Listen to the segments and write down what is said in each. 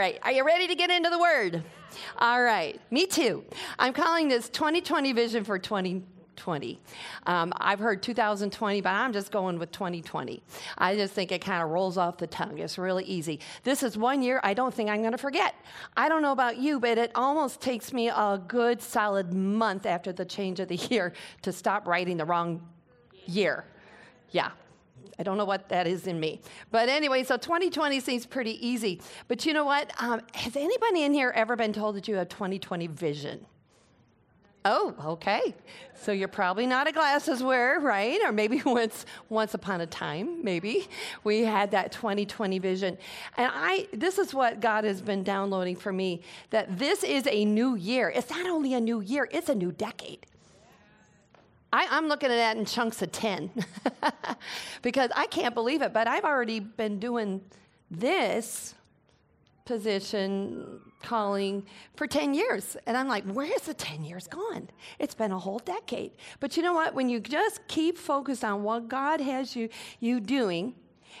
right. Are you ready to get into the word? All right. Me too. I'm calling this 2020 vision for 2020. Um, I've heard 2020, but I'm just going with 2020. I just think it kind of rolls off the tongue. It's really easy. This is one year I don't think I'm going to forget. I don't know about you, but it almost takes me a good solid month after the change of the year to stop writing the wrong year. Yeah, I don't know what that is in me. But anyway, so 2020 seems pretty easy. But you know what? Um, has anybody in here ever been told that you have 2020 vision? Oh, okay. So you're probably not a glasses wearer, right? Or maybe once once upon a time, maybe we had that 2020 vision. And I this is what God has been downloading for me that this is a new year. It's not only a new year, it's a new decade. I, am looking at that in chunks of 10 because I can't believe it, but I've already been doing this position calling for 10 years. And I'm like, where's the 10 years gone? It's been a whole decade. But you know what? When you just keep focused on what God has you, you doing,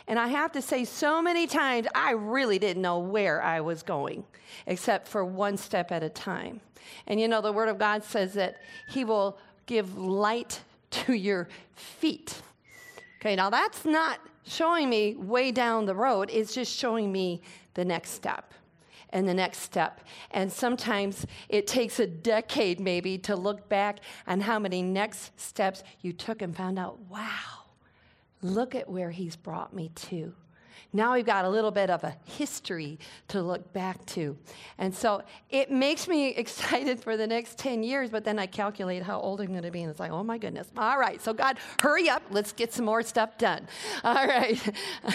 and I have to say, so many times I really didn't know where I was going, except for one step at a time. And you know, the Word of God says that He will give light to your feet. Okay, now that's not showing me way down the road, it's just showing me the next step and the next step. And sometimes it takes a decade maybe to look back on how many next steps you took and found out, wow, look at where he's brought me to. Now we've got a little bit of a history to look back to. And so it makes me excited for the next 10 years, but then I calculate how old I'm going to be, and it's like, oh my goodness. All right, so God, hurry up. Let's get some more stuff done. All right.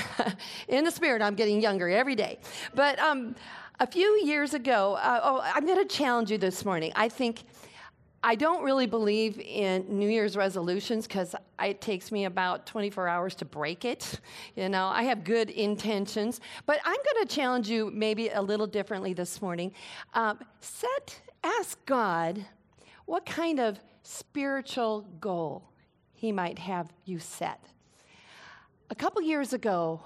In the spirit, I'm getting younger every day. But um, a few years ago, uh, oh, I'm going to challenge you this morning. I think I don't really believe in New Year's resolutions because it takes me about 24 hours to break it. You know, I have good intentions, but I'm going to challenge you maybe a little differently this morning. Um, set, ask God what kind of spiritual goal He might have you set. A couple years ago,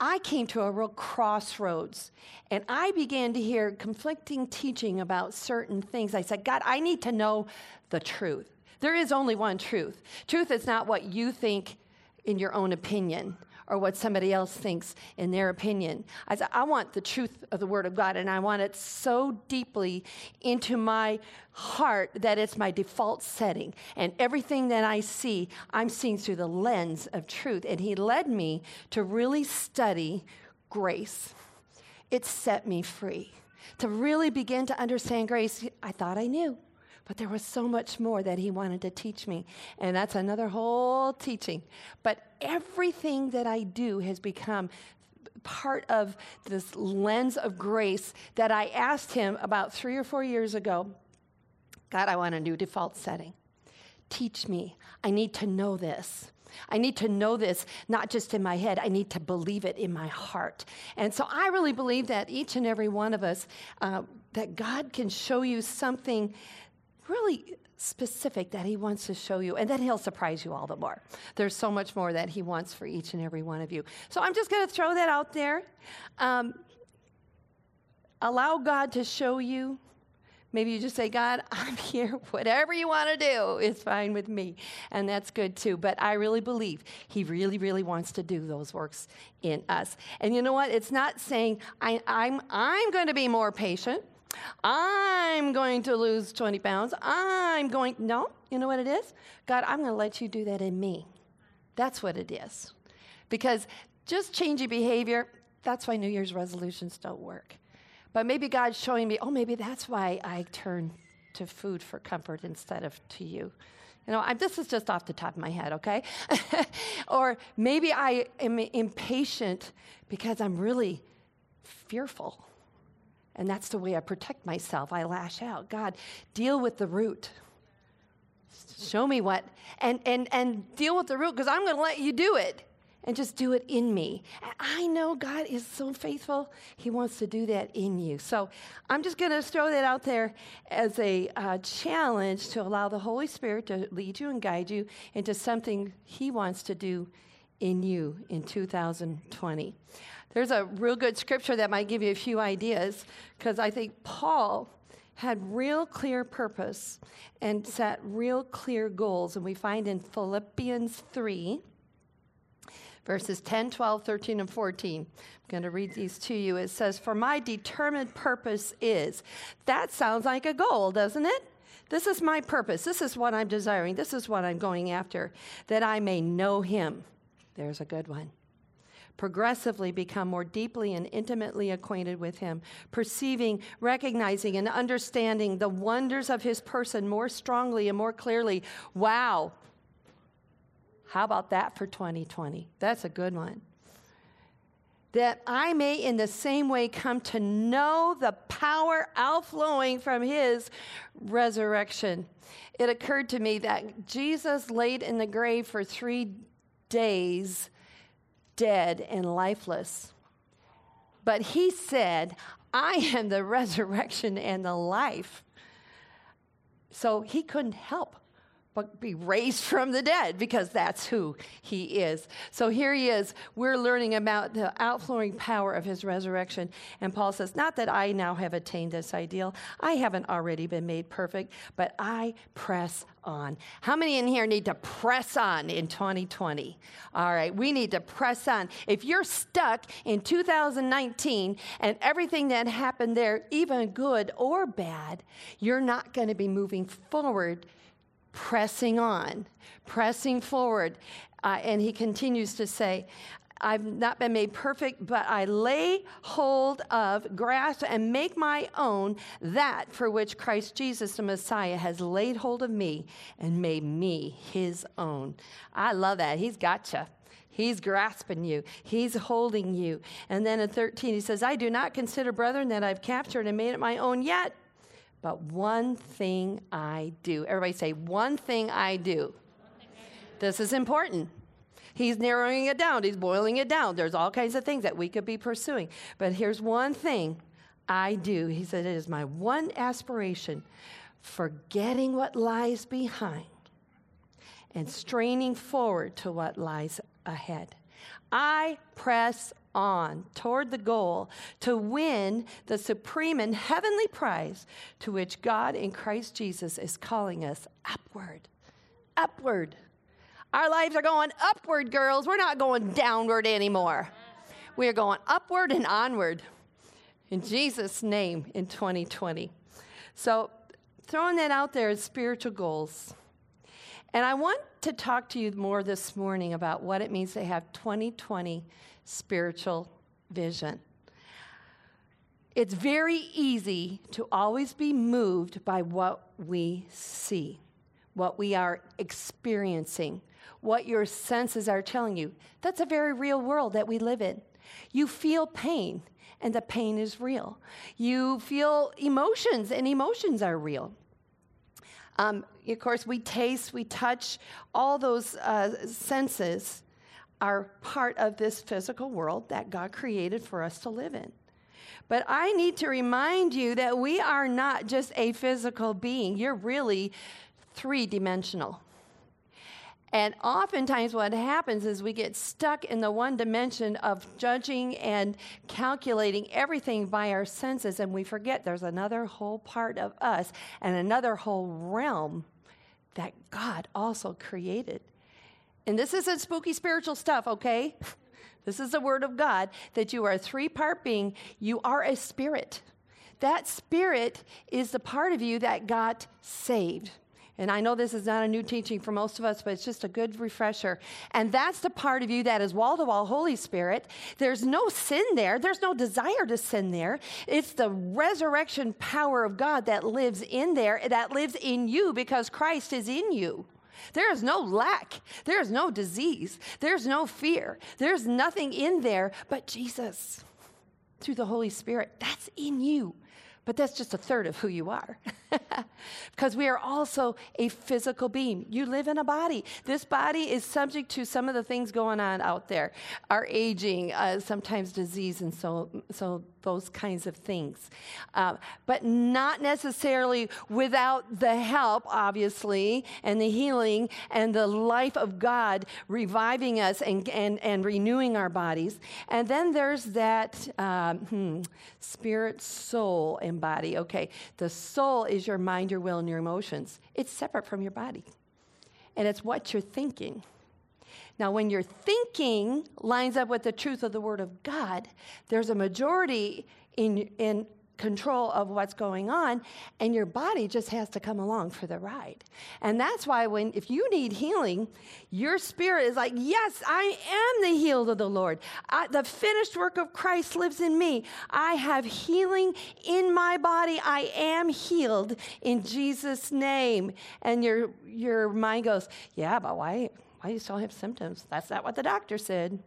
I came to a real crossroads and I began to hear conflicting teaching about certain things. I said, God, I need to know the truth. There is only one truth. Truth is not what you think in your own opinion or what somebody else thinks in their opinion. I I want the truth of the Word of God, and I want it so deeply into my heart that it's my default setting. And everything that I see, I'm seeing through the lens of truth. And He led me to really study grace. It set me free. To really begin to understand grace, I thought I knew. But there was so much more that he wanted to teach me. And that's another whole teaching. But everything that I do has become part of this lens of grace that I asked him about three or four years ago God, I want a new default setting. Teach me. I need to know this. I need to know this not just in my head, I need to believe it in my heart. And so I really believe that each and every one of us, uh, that God can show you something really specific that he wants to show you, and then he'll surprise you all the more. There's so much more that he wants for each and every one of you. So I'm just going to throw that out there. Um, allow God to show you. Maybe you just say, God, I'm here. Whatever you want to do is fine with me. And that's good too. But I really believe He really, really wants to do those works in us. And you know what? It's not saying, I, I'm, I'm going to be more patient. I'm going to lose 20 pounds. I'm going, no, you know what it is? God, I'm going to let you do that in me. That's what it is. Because just changing behavior, that's why New Year's resolutions don't work. But maybe God's showing me, oh, maybe that's why I turn to food for comfort instead of to you. You know, I'm, this is just off the top of my head, okay? or maybe I am impatient because I'm really fearful and that's the way I protect myself. I lash out. God, deal with the root. Show me what, and, and, and deal with the root because I'm going to let you do it and just do it in me. I know God is so faithful. He wants to do that in you. So I'm just going to throw that out there as a uh, challenge to allow the Holy Spirit to lead you and guide you into something He wants to do in you in 2020. There's a real good scripture that might give you a few ideas because I think Paul had real clear purpose and set real clear goals. And we find in Philippians 3, verses 10, 12, 13, and 14. I'm going to read these to you. It says, For my determined purpose is. That sounds like a goal, doesn't it? This is my purpose. This is what I'm desiring. This is what I'm going after, that I may know him. There's a good one progressively become more deeply and intimately acquainted with Him, perceiving, recognizing, and understanding the wonders of His person more strongly and more clearly. Wow. How about that for 2020? That's a good one. That I may in the same way come to know the power outflowing from His resurrection. It occurred to me that Jesus laid in the grave for three days dead and lifeless. But he said, I am the resurrection and the life. So he couldn't help be raised from the dead because that's who he is. So here he is. We're learning about the outflowing power of his resurrection. And Paul says, Not that I now have attained this ideal, I haven't already been made perfect, but I press on. How many in here need to press on in 2020? All right, we need to press on. If you're stuck in 2019 and everything that happened there, even good or bad, you're not going to be moving forward pressing on, pressing forward. Uh, and he continues to say, I've not been made perfect, but I lay hold of, grasp, and make my own that for which Christ Jesus, the Messiah, has laid hold of me and made me his own. I love that. He's got you. He's grasping you. He's holding you. And then in 13, he says, I do not consider, brethren, that I've captured and made it my own yet. But one thing I do. Everybody say, one thing I do. This is important. He's narrowing it down, he's boiling it down. There's all kinds of things that we could be pursuing. But here's one thing I do. He said, It is my one aspiration forgetting what lies behind and straining forward to what lies ahead. I press on toward the goal to win the supreme and heavenly prize to which God in Christ Jesus is calling us upward. Upward. Our lives are going upward, girls. We're not going downward anymore. We are going upward and onward in Jesus' name in 2020. So, throwing that out there as spiritual goals. And I want to talk to you more this morning about what it means to have 2020 spiritual vision. It's very easy to always be moved by what we see, what we are experiencing, what your senses are telling you. That's a very real world that we live in. You feel pain, and the pain is real. You feel emotions, and emotions are real. Um, of course, we taste, we touch, all those uh, senses are part of this physical world that God created for us to live in. But I need to remind you that we are not just a physical being, you're really three dimensional. And oftentimes, what happens is we get stuck in the one dimension of judging and calculating everything by our senses, and we forget there's another whole part of us and another whole realm that God also created. And this isn't spooky spiritual stuff, okay? This is the word of God that you are a three part being. You are a spirit. That spirit is the part of you that got saved. And I know this is not a new teaching for most of us, but it's just a good refresher. And that's the part of you that is wall to wall Holy Spirit. There's no sin there, there's no desire to sin there. It's the resurrection power of God that lives in there, that lives in you because Christ is in you. There is no lack. There is no disease. There's no fear. There's nothing in there but Jesus through the Holy Spirit. That's in you. But that's just a third of who you are. because we are also a physical being. You live in a body. This body is subject to some of the things going on out there our aging, uh, sometimes disease, and so, so those kinds of things. Uh, but not necessarily without the help, obviously, and the healing and the life of God reviving us and, and, and renewing our bodies. And then there's that um, hmm, spirit, soul, and body. Okay, the soul is your mind, your will, and your emotions, it's separate from your body. And it's what you're thinking. Now, when your thinking lines up with the truth of the Word of God, there's a majority in, in control of what's going on, and your body just has to come along for the ride. And that's why, when if you need healing, your spirit is like, Yes, I am the healed of the Lord. I, the finished work of Christ lives in me. I have healing in my body. I am healed in Jesus' name. And your, your mind goes, Yeah, but why? You still have symptoms? That's not what the doctor said.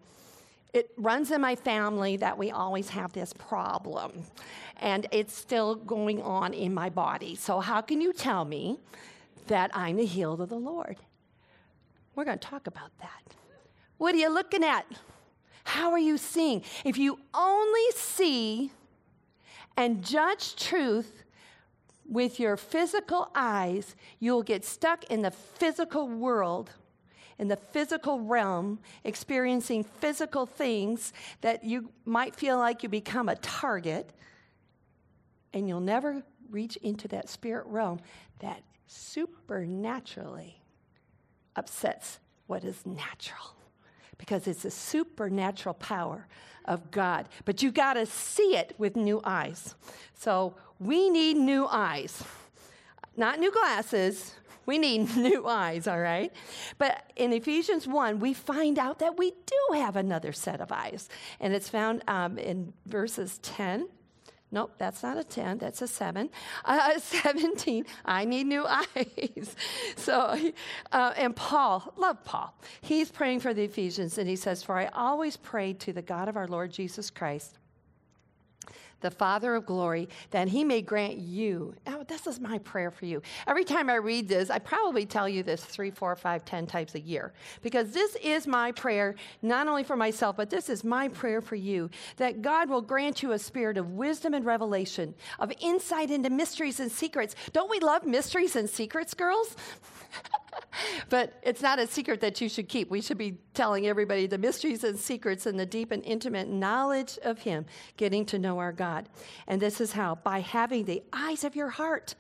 It runs in my family that we always have this problem, and it's still going on in my body. So, how can you tell me that I'm the healed of the Lord? We're going to talk about that. What are you looking at? How are you seeing? If you only see and judge truth with your physical eyes, you'll get stuck in the physical world in the physical realm, experiencing physical things that you might feel like you become a target, and you'll never reach into that spirit realm that supernaturally upsets what is natural because it's a supernatural power of God. But you got to see it with new eyes. So we need new eyes, not new glasses, we need new eyes, all right? But in Ephesians 1, we find out that we do have another set of eyes. And it's found um, in verses 10. Nope, that's not a 10, that's a 7. Uh, 17, I need new eyes. so, uh, and Paul, love Paul, he's praying for the Ephesians and he says, For I always pray to the God of our Lord Jesus Christ the Father of glory, that he may grant you. Oh, this is my prayer for you. Every time I read this, I probably tell you this three, four, five, ten times a year, because this is my prayer, not only for myself, but this is my prayer for you, that God will grant you a spirit of wisdom and revelation, of insight into mysteries and secrets. Don't we love mysteries and secrets, girls? but it's not a secret that you should keep. We should be telling everybody the mysteries and secrets and the deep and intimate knowledge of Him, getting to know our God. And this is how by having the eyes of your heart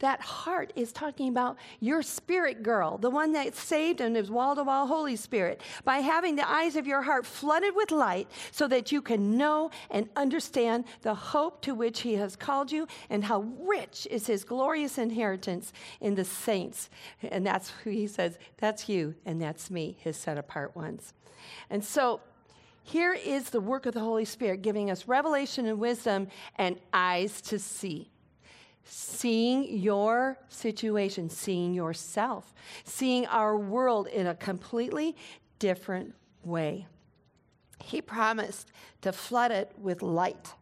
that heart is talking about your spirit girl, the one that's saved and is wall to wall Holy Spirit, by having the eyes of your heart flooded with light so that you can know and understand the hope to which He has called you and how rich is His glorious inheritance in the saints. And that's who He says, that's you and that's me, His set apart ones. And so, here is the work of the Holy Spirit giving us revelation and wisdom and eyes to see seeing your situation, seeing yourself, seeing our world in a completely different way. He promised to flood it with light.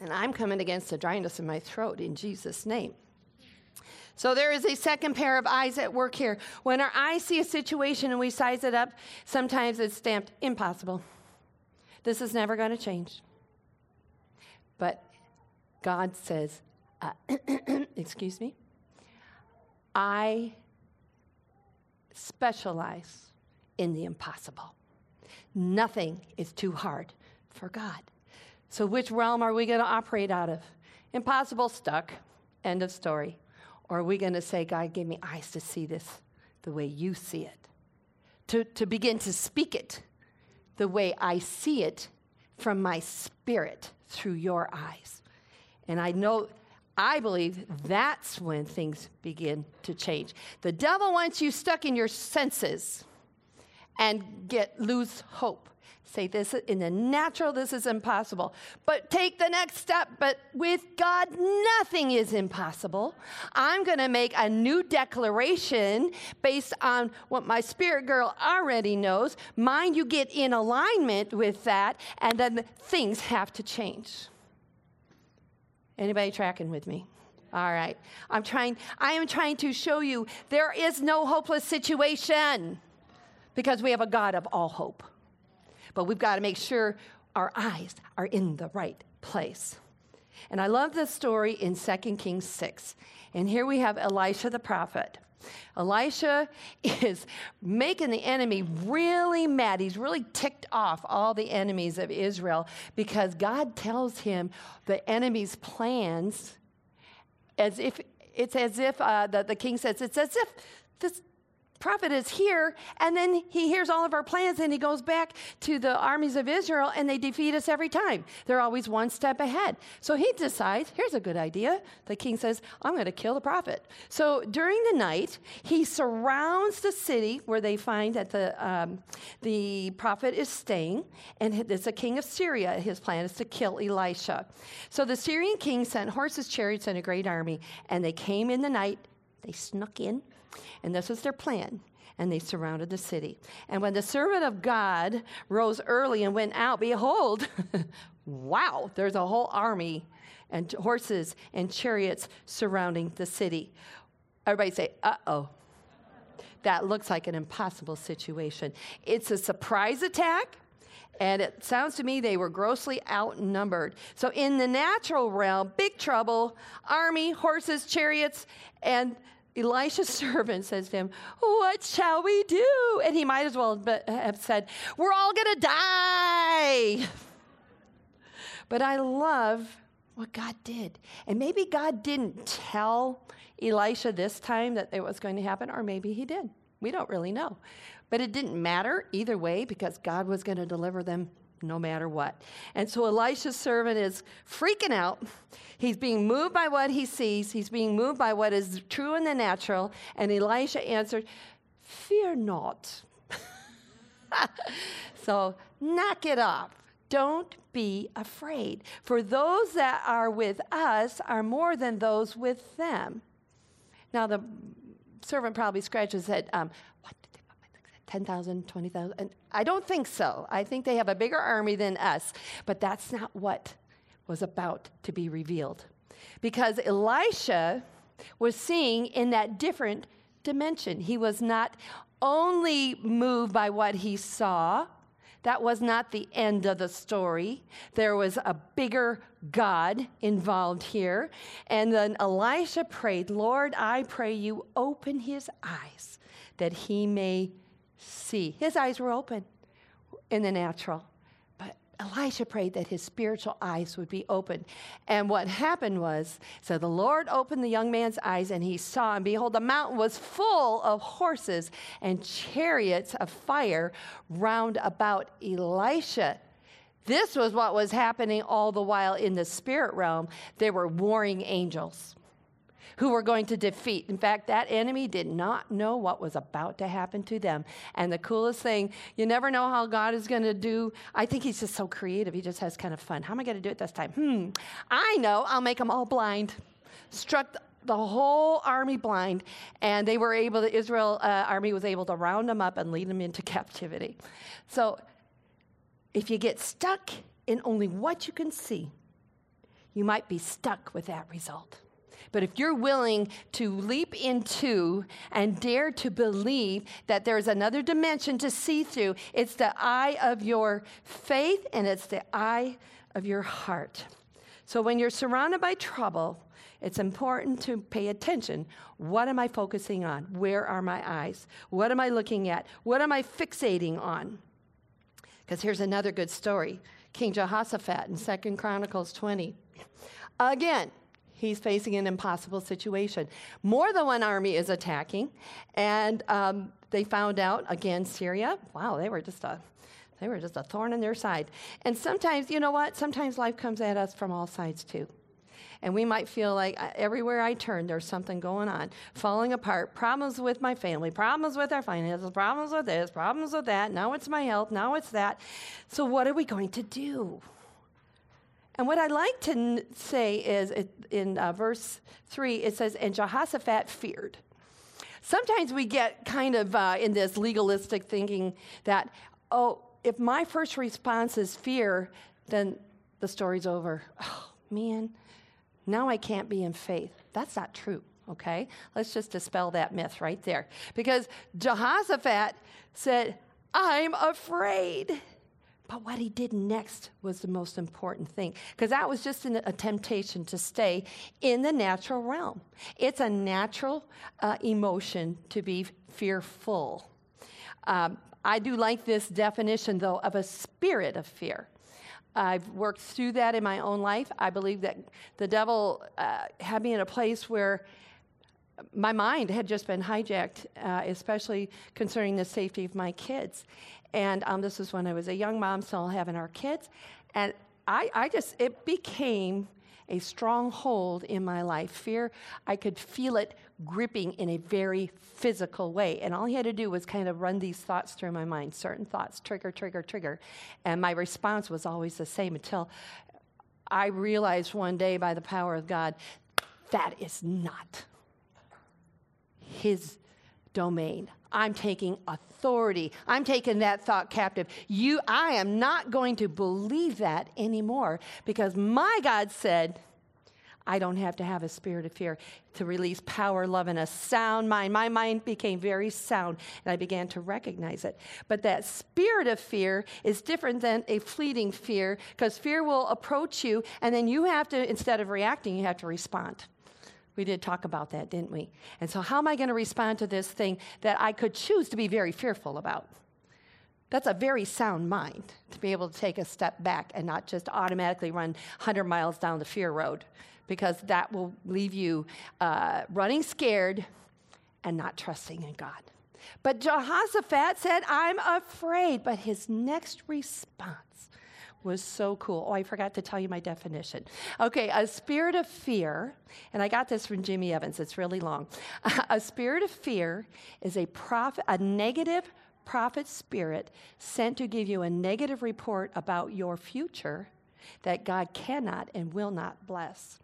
And I'm coming against the dryness in my throat in Jesus' name. So there is a second pair of eyes at work here. When our eyes see a situation and we size it up, sometimes it's stamped impossible. This is never going to change. But God says, uh, excuse me, I specialize in the impossible. Nothing is too hard for God. So, which realm are we going to operate out of? Impossible, stuck, end of story. Or are we going to say, God, give me eyes to see this the way you see it? To, to begin to speak it the way I see it from my spirit through your eyes. And I know, I believe that's when things begin to change. The devil wants you stuck in your senses and get lose hope. Say this in the natural, this is impossible. But take the next step. But with God, nothing is impossible. I'm going to make a new declaration based on what my spirit girl already knows. Mind you get in alignment with that, and then things have to change. Anybody tracking with me? All right. I'm trying I am trying to show you there is no hopeless situation because we have a God of all hope. but we've got to make sure our eyes are in the right place. And I love this story in 2 Kings 6. And here we have Elisha the prophet. Elisha is making the enemy really mad. He's really ticked off all the enemies of Israel because God tells him the enemy's plans as if it's as if uh, the, the king says it's as if this prophet is here, and then he hears all of our plans and he goes back to the armies of Israel and they defeat us every time. They're always one step ahead. So he decides, here's a good idea. The king says, I'm going to kill the prophet. So during the night, he surrounds the city where they find that the, um, the prophet is staying, and it's a king of Syria. His plan is to kill Elisha. So the Syrian king sent horses, chariots, and a great army, and they came in the night. They snuck in and this was their plan. And they surrounded the city. And when the servant of God rose early and went out, behold, wow, there's a whole army and horses and chariots surrounding the city. Everybody say, uh oh. That looks like an impossible situation. It's a surprise attack. And it sounds to me they were grossly outnumbered. So, in the natural realm, big trouble, army, horses, chariots, and Elisha's servant says to him, What shall we do? And he might as well have said, We're all going to die. But I love what God did. And maybe God didn't tell Elisha this time that it was going to happen, or maybe he did. We don't really know. But it didn't matter either way because God was going to deliver them no matter what. And so Elisha's servant is freaking out. He's being moved by what he sees, he's being moved by what is true in the natural. And Elisha answered, Fear not. so knock it off. Don't be afraid. For those that are with us are more than those with them. Now, the servant probably scratches his head. Um, 10,000, 20,000? I don't think so. I think they have a bigger army than us, but that's not what was about to be revealed. Because Elisha was seeing in that different dimension. He was not only moved by what he saw, that was not the end of the story. There was a bigger God involved here. And then Elisha prayed, Lord, I pray you open his eyes that he may see. His eyes were open in the natural. But Elisha prayed that his spiritual eyes would be open. And what happened was so the Lord opened the young man's eyes, and he saw, and behold, the mountain was full of horses and chariots of fire round about Elisha. This was what was happening all the while in the spirit realm. There were warring angels who were going to defeat. In fact, that enemy did not know what was about to happen to them. And the coolest thing, you never know how God is going to do. I think he's just so creative. He just has kind of fun. How am I going to do it this time? Hmm, I know. I'll make them all blind. Struck the whole army blind, and they were able. The Israel uh, army was able to round them up and lead them into captivity. So, if you get stuck in only what you can see, you might be stuck with that result. But if you're willing to leap into and dare to believe that there's another dimension to see through, it's the eye of your faith and it's the eye of your heart. So when you're surrounded by trouble, it's important to pay attention. What am I focusing on? Where are my eyes? What am I looking at? What am I fixating on? Because here's another good story King Jehoshaphat in Second Chronicles 20. Again, he's facing an impossible situation. More than one army is attacking, and um, they found out again Syria. Wow, they were just a they were just a thorn in their side. And sometimes, you know what? Sometimes life comes at us from all sides too. And we might feel like uh, everywhere I turn, there's something going on, falling apart. Problems with my family, problems with our finances, problems with this, problems with that. Now it's my health, now it's that. So, what are we going to do? And what I like to n- say is it, in uh, verse 3, it says, And Jehoshaphat feared. Sometimes we get kind of uh, in this legalistic thinking that, oh, if my first response is fear, then the story's over. Oh, man, now I can't be in faith. That's not true, okay? Let's just dispel that myth right there. Because Jehoshaphat said, I'm afraid. But what he did next was the most important thing, because that was just an, a temptation to stay in the natural realm. It's a natural uh, emotion to be fearful. Um, I do like this definition, though, of a spirit of fear. I've worked through that in my own life. I believe that the devil uh, had me in a place where my mind had just been hijacked, uh, especially concerning the safety of my kids. And um, this was when I was a young mom, still having our kids. And I, I just, it became a stronghold in my life. Fear, I could feel it gripping in a very physical way. And all he had to do was kind of run these thoughts through my mind certain thoughts, trigger, trigger, trigger. And my response was always the same until I realized one day by the power of God that is not his domain. I'm taking authority. I'm taking that thought captive. You I am not going to believe that anymore because my God said I don't have to have a spirit of fear to release power, love, and a sound mind. My mind became very sound, and I began to recognize it. But that spirit of fear is different than a fleeting fear because fear will approach you, and then you have to, instead of reacting, you have to respond. We did talk about that, didn't we? And so, how am I going to respond to this thing that I could choose to be very fearful about? That's a very sound mind to be able to take a step back and not just automatically run 100 miles down the fear road, because that will leave you uh, running scared and not trusting in God. But Jehoshaphat said, I'm afraid. But his next response was so cool. Oh, I forgot to tell you my definition. Okay, a spirit of fear, and I got this from Jimmy Evans, it's really long. a spirit of fear is a prophet, a negative prophet spirit sent to give you a negative report about your future that God cannot and will not bless.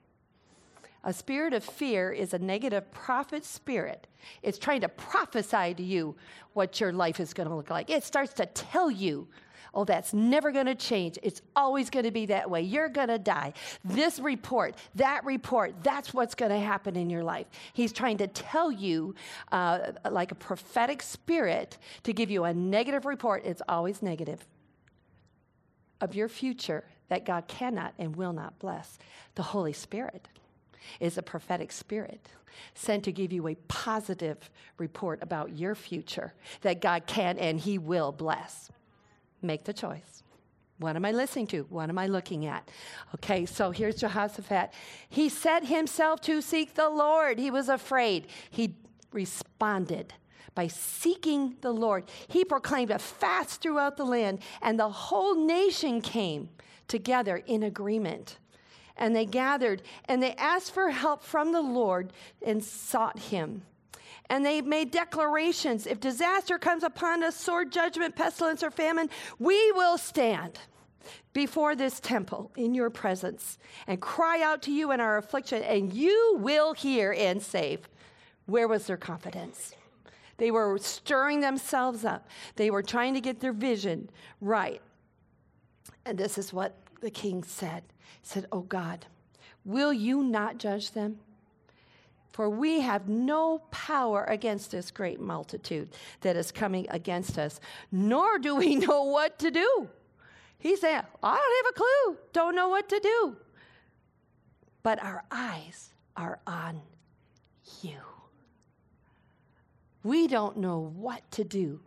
A spirit of fear is a negative prophet spirit. It's trying to prophesy to you what your life is going to look like. It starts to tell you Oh, that's never going to change. It's always going to be that way. You're going to die. This report, that report, that's what's going to happen in your life. He's trying to tell you, uh, like a prophetic spirit, to give you a negative report. It's always negative of your future that God cannot and will not bless. The Holy Spirit is a prophetic spirit sent to give you a positive report about your future that God can and He will bless. Make the choice. What am I listening to? What am I looking at? Okay, so here's Jehoshaphat. He set himself to seek the Lord. He was afraid. He responded by seeking the Lord. He proclaimed a fast throughout the land, and the whole nation came together in agreement. And they gathered and they asked for help from the Lord and sought him and they made declarations if disaster comes upon us, sword, judgment, pestilence, or famine, we will stand before this temple in your presence and cry out to you in our affliction, and you will hear and save. Where was their confidence? They were stirring themselves up, they were trying to get their vision right. And this is what the king said. He said, Oh God, will you not judge them? For we have no power against this great multitude that is coming against us, nor do we know what to do. He said, I don't have a clue, don't know what to do. But our eyes are on you. We don't know what to do,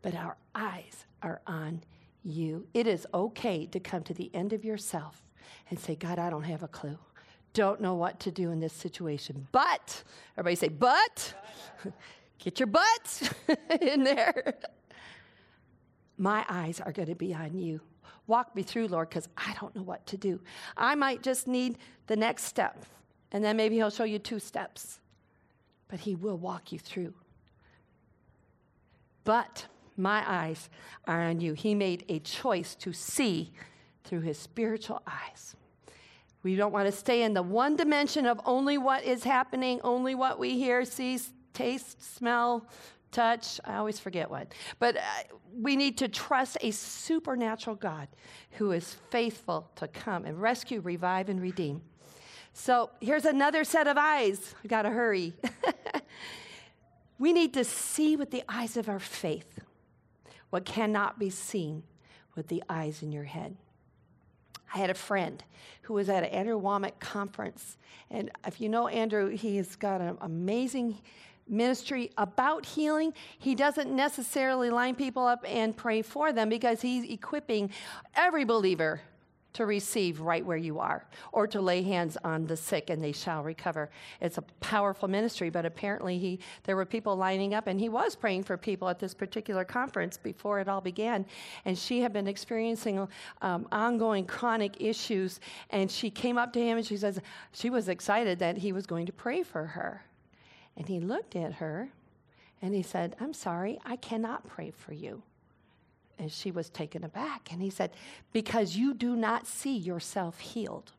but our eyes are on you. It is okay to come to the end of yourself and say, God, I don't have a clue don't know what to do in this situation. But, everybody say, but, get your butt in there. My eyes are going to be on you. Walk me through, Lord, because I don't know what to do. I might just need the next step, and then maybe He'll show you two steps, but He will walk you through. But my eyes are on you. He made a choice to see through His spiritual eyes. We don't want to stay in the one dimension of only what is happening, only what we hear, see, taste, smell, touch. I always forget what. But uh, we need to trust a supernatural God who is faithful to come and rescue, revive, and redeem. So here's another set of eyes. I got to hurry. we need to see with the eyes of our faith what cannot be seen with the eyes in your head. I had a friend who was at an Andrew Wommack conference. And if you know Andrew, he has got an amazing ministry about healing. He doesn't necessarily line people up and pray for them because he's equipping every believer to receive right where you are or to lay hands on the sick and they shall recover. It's a powerful ministry, but apparently he there were people lining up and he was praying for people at this particular conference before it all began and she had been experiencing um, ongoing chronic issues and she came up to him and she says she was excited that he was going to pray for her. And he looked at her and he said, "I'm sorry, I cannot pray for you." And she was taken aback. And he said, Because you do not see yourself healed.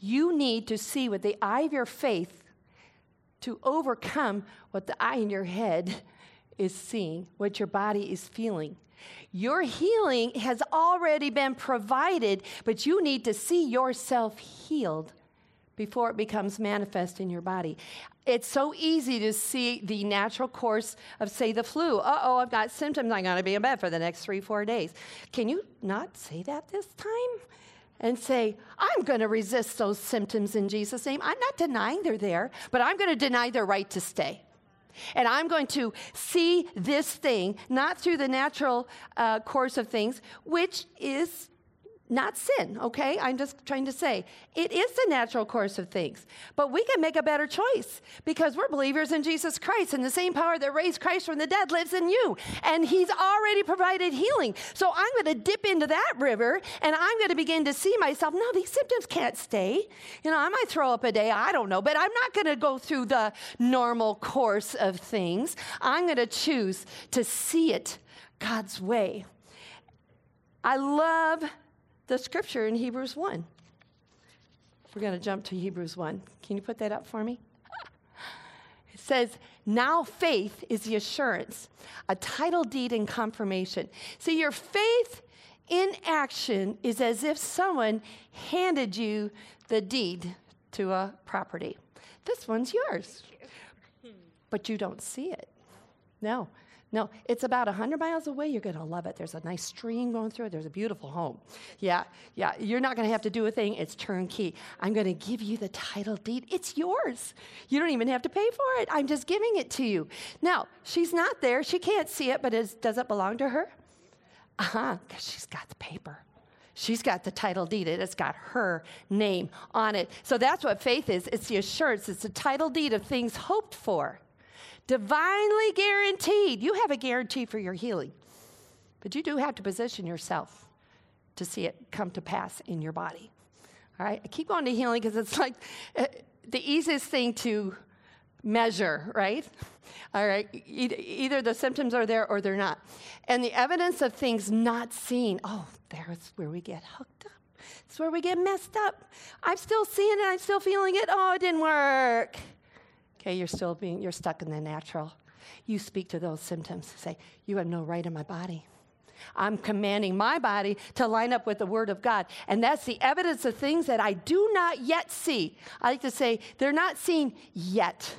You need to see with the eye of your faith to overcome what the eye in your head is seeing, what your body is feeling. Your healing has already been provided, but you need to see yourself healed before it becomes manifest in your body. It's so easy to see the natural course of, say, the flu. Uh oh, I've got symptoms. I'm going to be in bed for the next three, four days. Can you not say that this time? And say, I'm going to resist those symptoms in Jesus' name. I'm not denying they're there, but I'm going to deny their right to stay. And I'm going to see this thing, not through the natural uh, course of things, which is not sin, okay? I'm just trying to say it is the natural course of things. But we can make a better choice because we're believers in Jesus Christ, and the same power that raised Christ from the dead lives in you. And He's already provided healing. So I'm going to dip into that river and I'm going to begin to see myself. No, these symptoms can't stay. You know, I might throw up a day, I don't know, but I'm not going to go through the normal course of things. I'm going to choose to see it God's way. I love the scripture in Hebrews 1. We're going to jump to Hebrews 1. Can you put that up for me? It says, Now faith is the assurance, a title deed and confirmation. See, your faith in action is as if someone handed you the deed to a property. This one's yours, but you don't see it. No. No, it's about 100 miles away. You're going to love it. There's a nice stream going through it. There's a beautiful home. Yeah, yeah. You're not going to have to do a thing. It's turnkey. I'm going to give you the title deed. It's yours. You don't even have to pay for it. I'm just giving it to you. Now, she's not there. She can't see it, but does it belong to her? Uh huh, because she's got the paper. She's got the title deed. It's got her name on it. So that's what faith is it's the assurance, it's the title deed of things hoped for divinely guaranteed. You have a guarantee for your healing, but you do have to position yourself to see it come to pass in your body. All right, I keep going to healing because it's like uh, the easiest thing to measure, right? All right, either the symptoms are there or they're not. And the evidence of things not seen, oh, there's where we get hooked up. It's where we get messed up. I'm still seeing it, I'm still feeling it. Oh, it didn't work. Okay, you're still being, you're stuck in the natural. You speak to those symptoms. Say, You have no right in my body. I'm commanding my body to line up with the Word of God. And that's the evidence of things that I do not yet see. I like to say, they're not seen yet.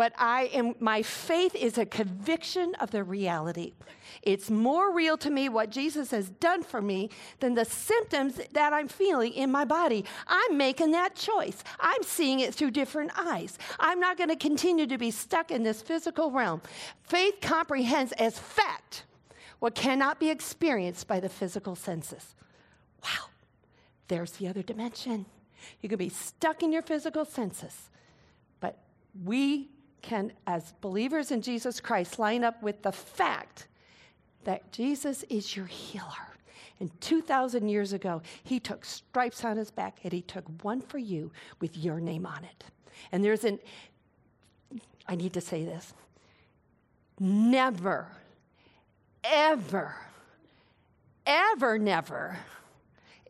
But I am, my faith is a conviction of the reality. It's more real to me what Jesus has done for me than the symptoms that I'm feeling in my body. I'm making that choice. I'm seeing it through different eyes. I'm not going to continue to be stuck in this physical realm. Faith comprehends as fact what cannot be experienced by the physical senses. Wow, there's the other dimension. You can be stuck in your physical senses, but we can, as believers in Jesus Christ, line up with the fact that Jesus is your healer. And 2,000 years ago, he took stripes on his back and he took one for you with your name on it. And there's an, I need to say this never, ever, ever, never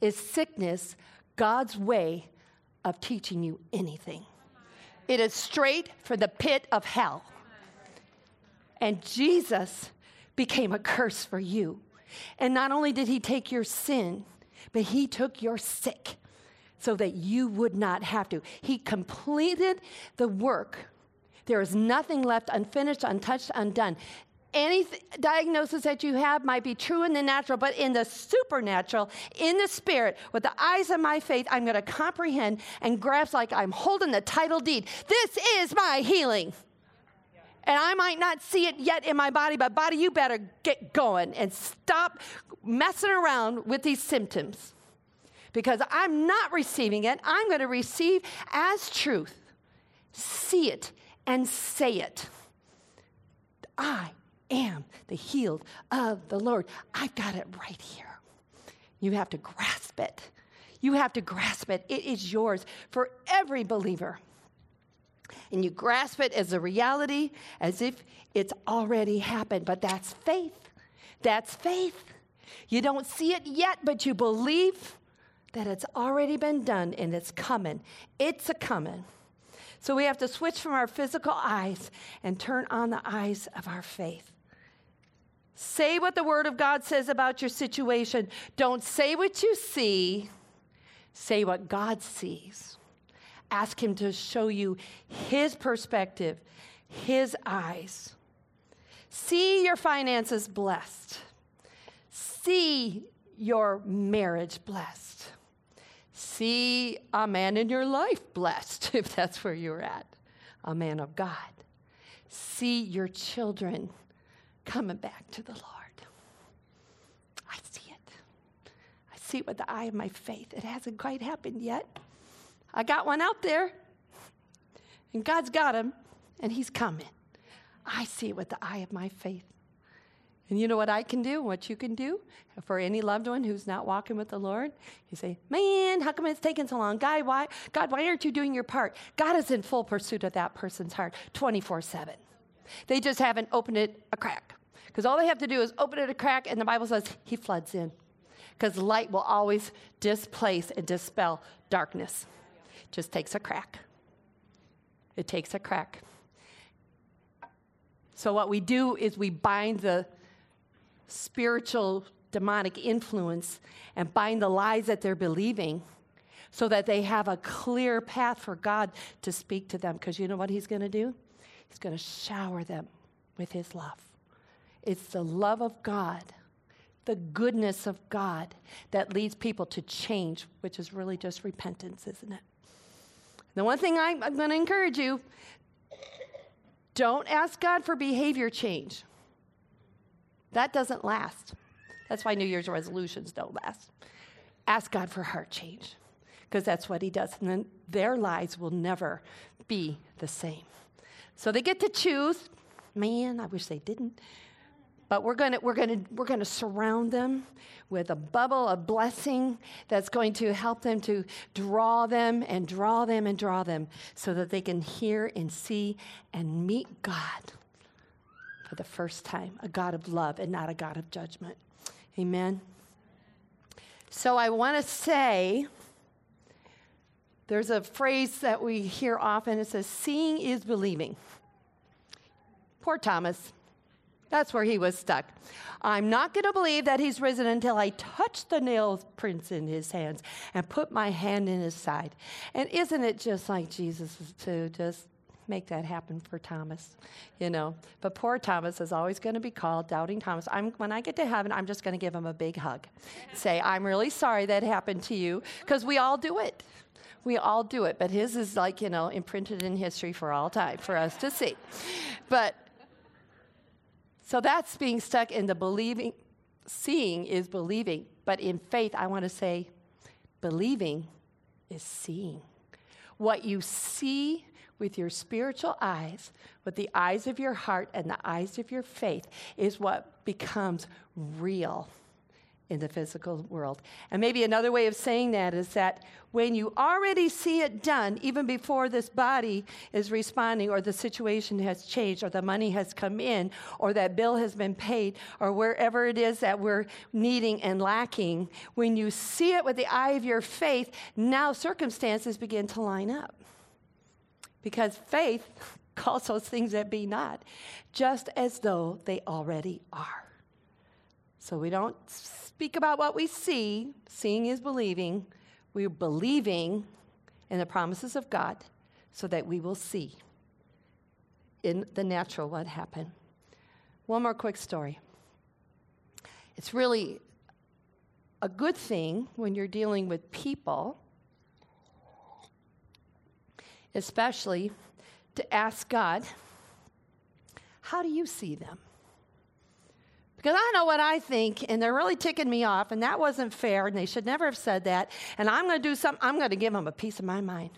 is sickness God's way of teaching you anything. It is straight for the pit of hell. And Jesus became a curse for you. And not only did he take your sin, but he took your sick so that you would not have to. He completed the work. There is nothing left unfinished, untouched, undone. Any th- diagnosis that you have might be true in the natural, but in the supernatural, in the spirit, with the eyes of my faith, I'm going to comprehend and grasp like I'm holding the title deed. This is my healing. And I might not see it yet in my body, but body, you better get going and stop messing around with these symptoms because I'm not receiving it. I'm going to receive as truth. See it and say it. I am the healed of the Lord. I've got it right here. You have to grasp it. You have to grasp it. It is yours for every believer. And you grasp it as a reality, as if it's already happened. But that's faith. That's faith. You don't see it yet, but you believe that it's already been done and it's coming. It's a coming. So we have to switch from our physical eyes and turn on the eyes of our faith. Say what the Word of God says about your situation. Don't say what you see, say what God sees. Ask Him to show you His perspective, His eyes. See your finances blessed. See your marriage blessed. See a man in your life blessed, if that's where you're at, a man of God. See your children coming back to the Lord. I see it. I see it with the eye of my faith. It hasn't quite happened yet. I got one out there, and God's got him, and he's coming. I see it with the eye of my faith. And you know what I can do, what you can do for any loved one who's not walking with the Lord? You say, Man, how come it's taking so long? God, why, God, why aren't you doing your part? God is in full pursuit of that person's heart 24 7. They just haven't opened it a crack. Because all they have to do is open it a crack, and the Bible says He floods in. Because light will always displace and dispel darkness. It just takes a crack. It takes a crack. So, what we do is we bind the spiritual demonic influence and bind the lies that they're believing so that they have a clear path for God to speak to them. Because you know what He's going to do? He's going to shower them with His love. It's the love of God, the goodness of God that leads people to change, which is really just repentance, isn't it? The one thing I'm, I'm going to encourage you don't ask God for behavior change. That doesn't last. That's why New Year's resolutions don't last. Ask God for heart change, because that's what He does. And then their lives will never be the same. So they get to choose. Man, I wish they didn't. But we're going we're to we're to surround them with a bubble of blessing that's going to help them to draw them and draw them and draw them so that they can hear and see and meet God for the first time a God of love and not a God of judgment. Amen. So I want to say there's a phrase that we hear often it says, seeing is believing. Poor Thomas. That's where he was stuck. I'm not going to believe that he's risen until I touch the nail prints in his hands and put my hand in his side. And isn't it just like Jesus to just make that happen for Thomas, you know. But poor Thomas is always going to be called Doubting Thomas. I'm, when I get to heaven, I'm just going to give him a big hug. Say, I'm really sorry that happened to you, because we all do it. We all do it, but his is like, you know, imprinted in history for all time for us to see. But so that's being stuck in the believing, seeing is believing. But in faith, I want to say, believing is seeing. What you see with your spiritual eyes, with the eyes of your heart and the eyes of your faith, is what becomes real in the physical world. And maybe another way of saying that is that when you already see it done, even before this body is responding, or the situation has changed, or the money has come in, or that bill has been paid, or wherever it is that we're needing and lacking, when you see it with the eye of your faith, now circumstances begin to line up. Because faith calls those things that be not, just as though they already are. So we don't speak about what we see, seeing is believing. We're believing in the promises of God so that we will see in the natural what happened. One more quick story. It's really a good thing when you're dealing with people, especially to ask God, how do you see them? Because I know what I think, and they're really ticking me off, and that wasn't fair, and they should never have said that, and I'm going to do something, I'm going to give them a piece of my mind.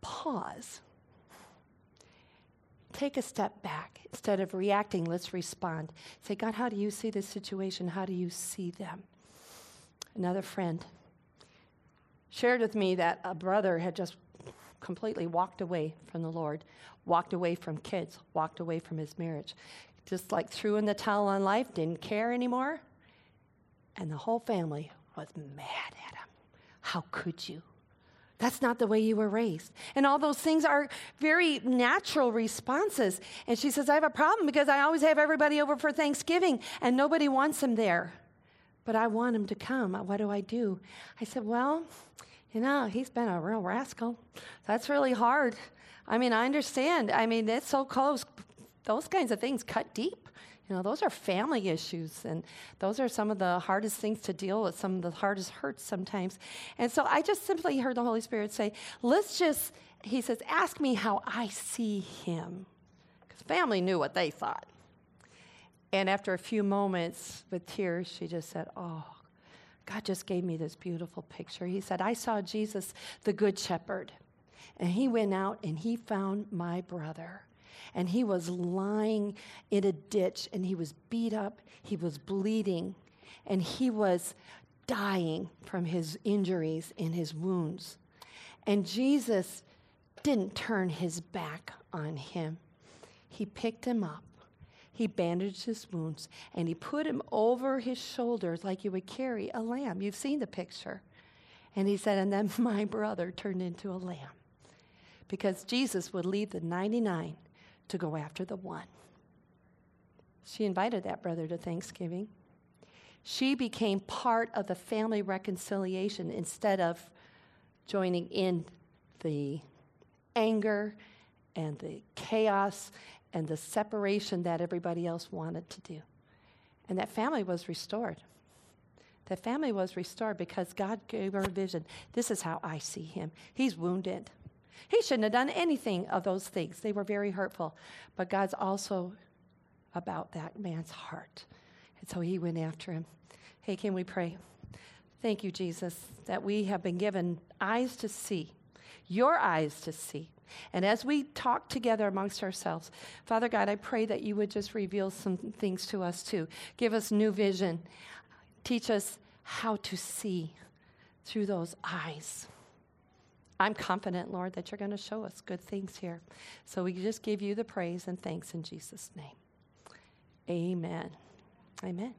Pause. Take a step back. Instead of reacting, let's respond. Say, God, how do you see this situation? How do you see them? Another friend shared with me that a brother had just completely walked away from the Lord, walked away from kids, walked away from his marriage, just like threw in the towel on life, didn't care anymore. And the whole family was mad at him. How could you? That's not the way you were raised. And all those things are very natural responses. And she says, I have a problem because I always have everybody over for Thanksgiving and nobody wants them there. But I want him to come. What do I do? I said, Well, you know, he's been a real rascal. That's really hard. I mean, I understand. I mean, it's so close. Those kinds of things cut deep. You know, those are family issues, and those are some of the hardest things to deal with, some of the hardest hurts sometimes. And so I just simply heard the Holy Spirit say, let's just, he says, ask me how I see him. Because family knew what they thought. And after a few moments with tears, she just said, oh, God just gave me this beautiful picture. He said, I saw Jesus, the Good Shepherd, and he went out and he found my brother and he was lying in a ditch and he was beat up, he was bleeding, and he was dying from his injuries and his wounds. And Jesus didn't turn his back on him. He picked him up, he bandaged his wounds, and he put him over his shoulders like you would carry a lamb. You've seen the picture. And he said, and then my brother turned into a lamb because Jesus would leave the 99 to go after the one. She invited that brother to Thanksgiving. She became part of the family reconciliation instead of joining in the anger and the chaos and the separation that everybody else wanted to do. And that family was restored. That family was restored because God gave her a vision. This is how I see him. He's wounded. He shouldn't have done anything of those things. They were very hurtful. But God's also about that man's heart. And so he went after him. Hey, can we pray? Thank you, Jesus, that we have been given eyes to see, your eyes to see. And as we talk together amongst ourselves, Father God, I pray that you would just reveal some things to us too. Give us new vision. Teach us how to see through those eyes. I'm confident, Lord, that you're going to show us good things here. So we just give you the praise and thanks in Jesus' name. Amen. Amen.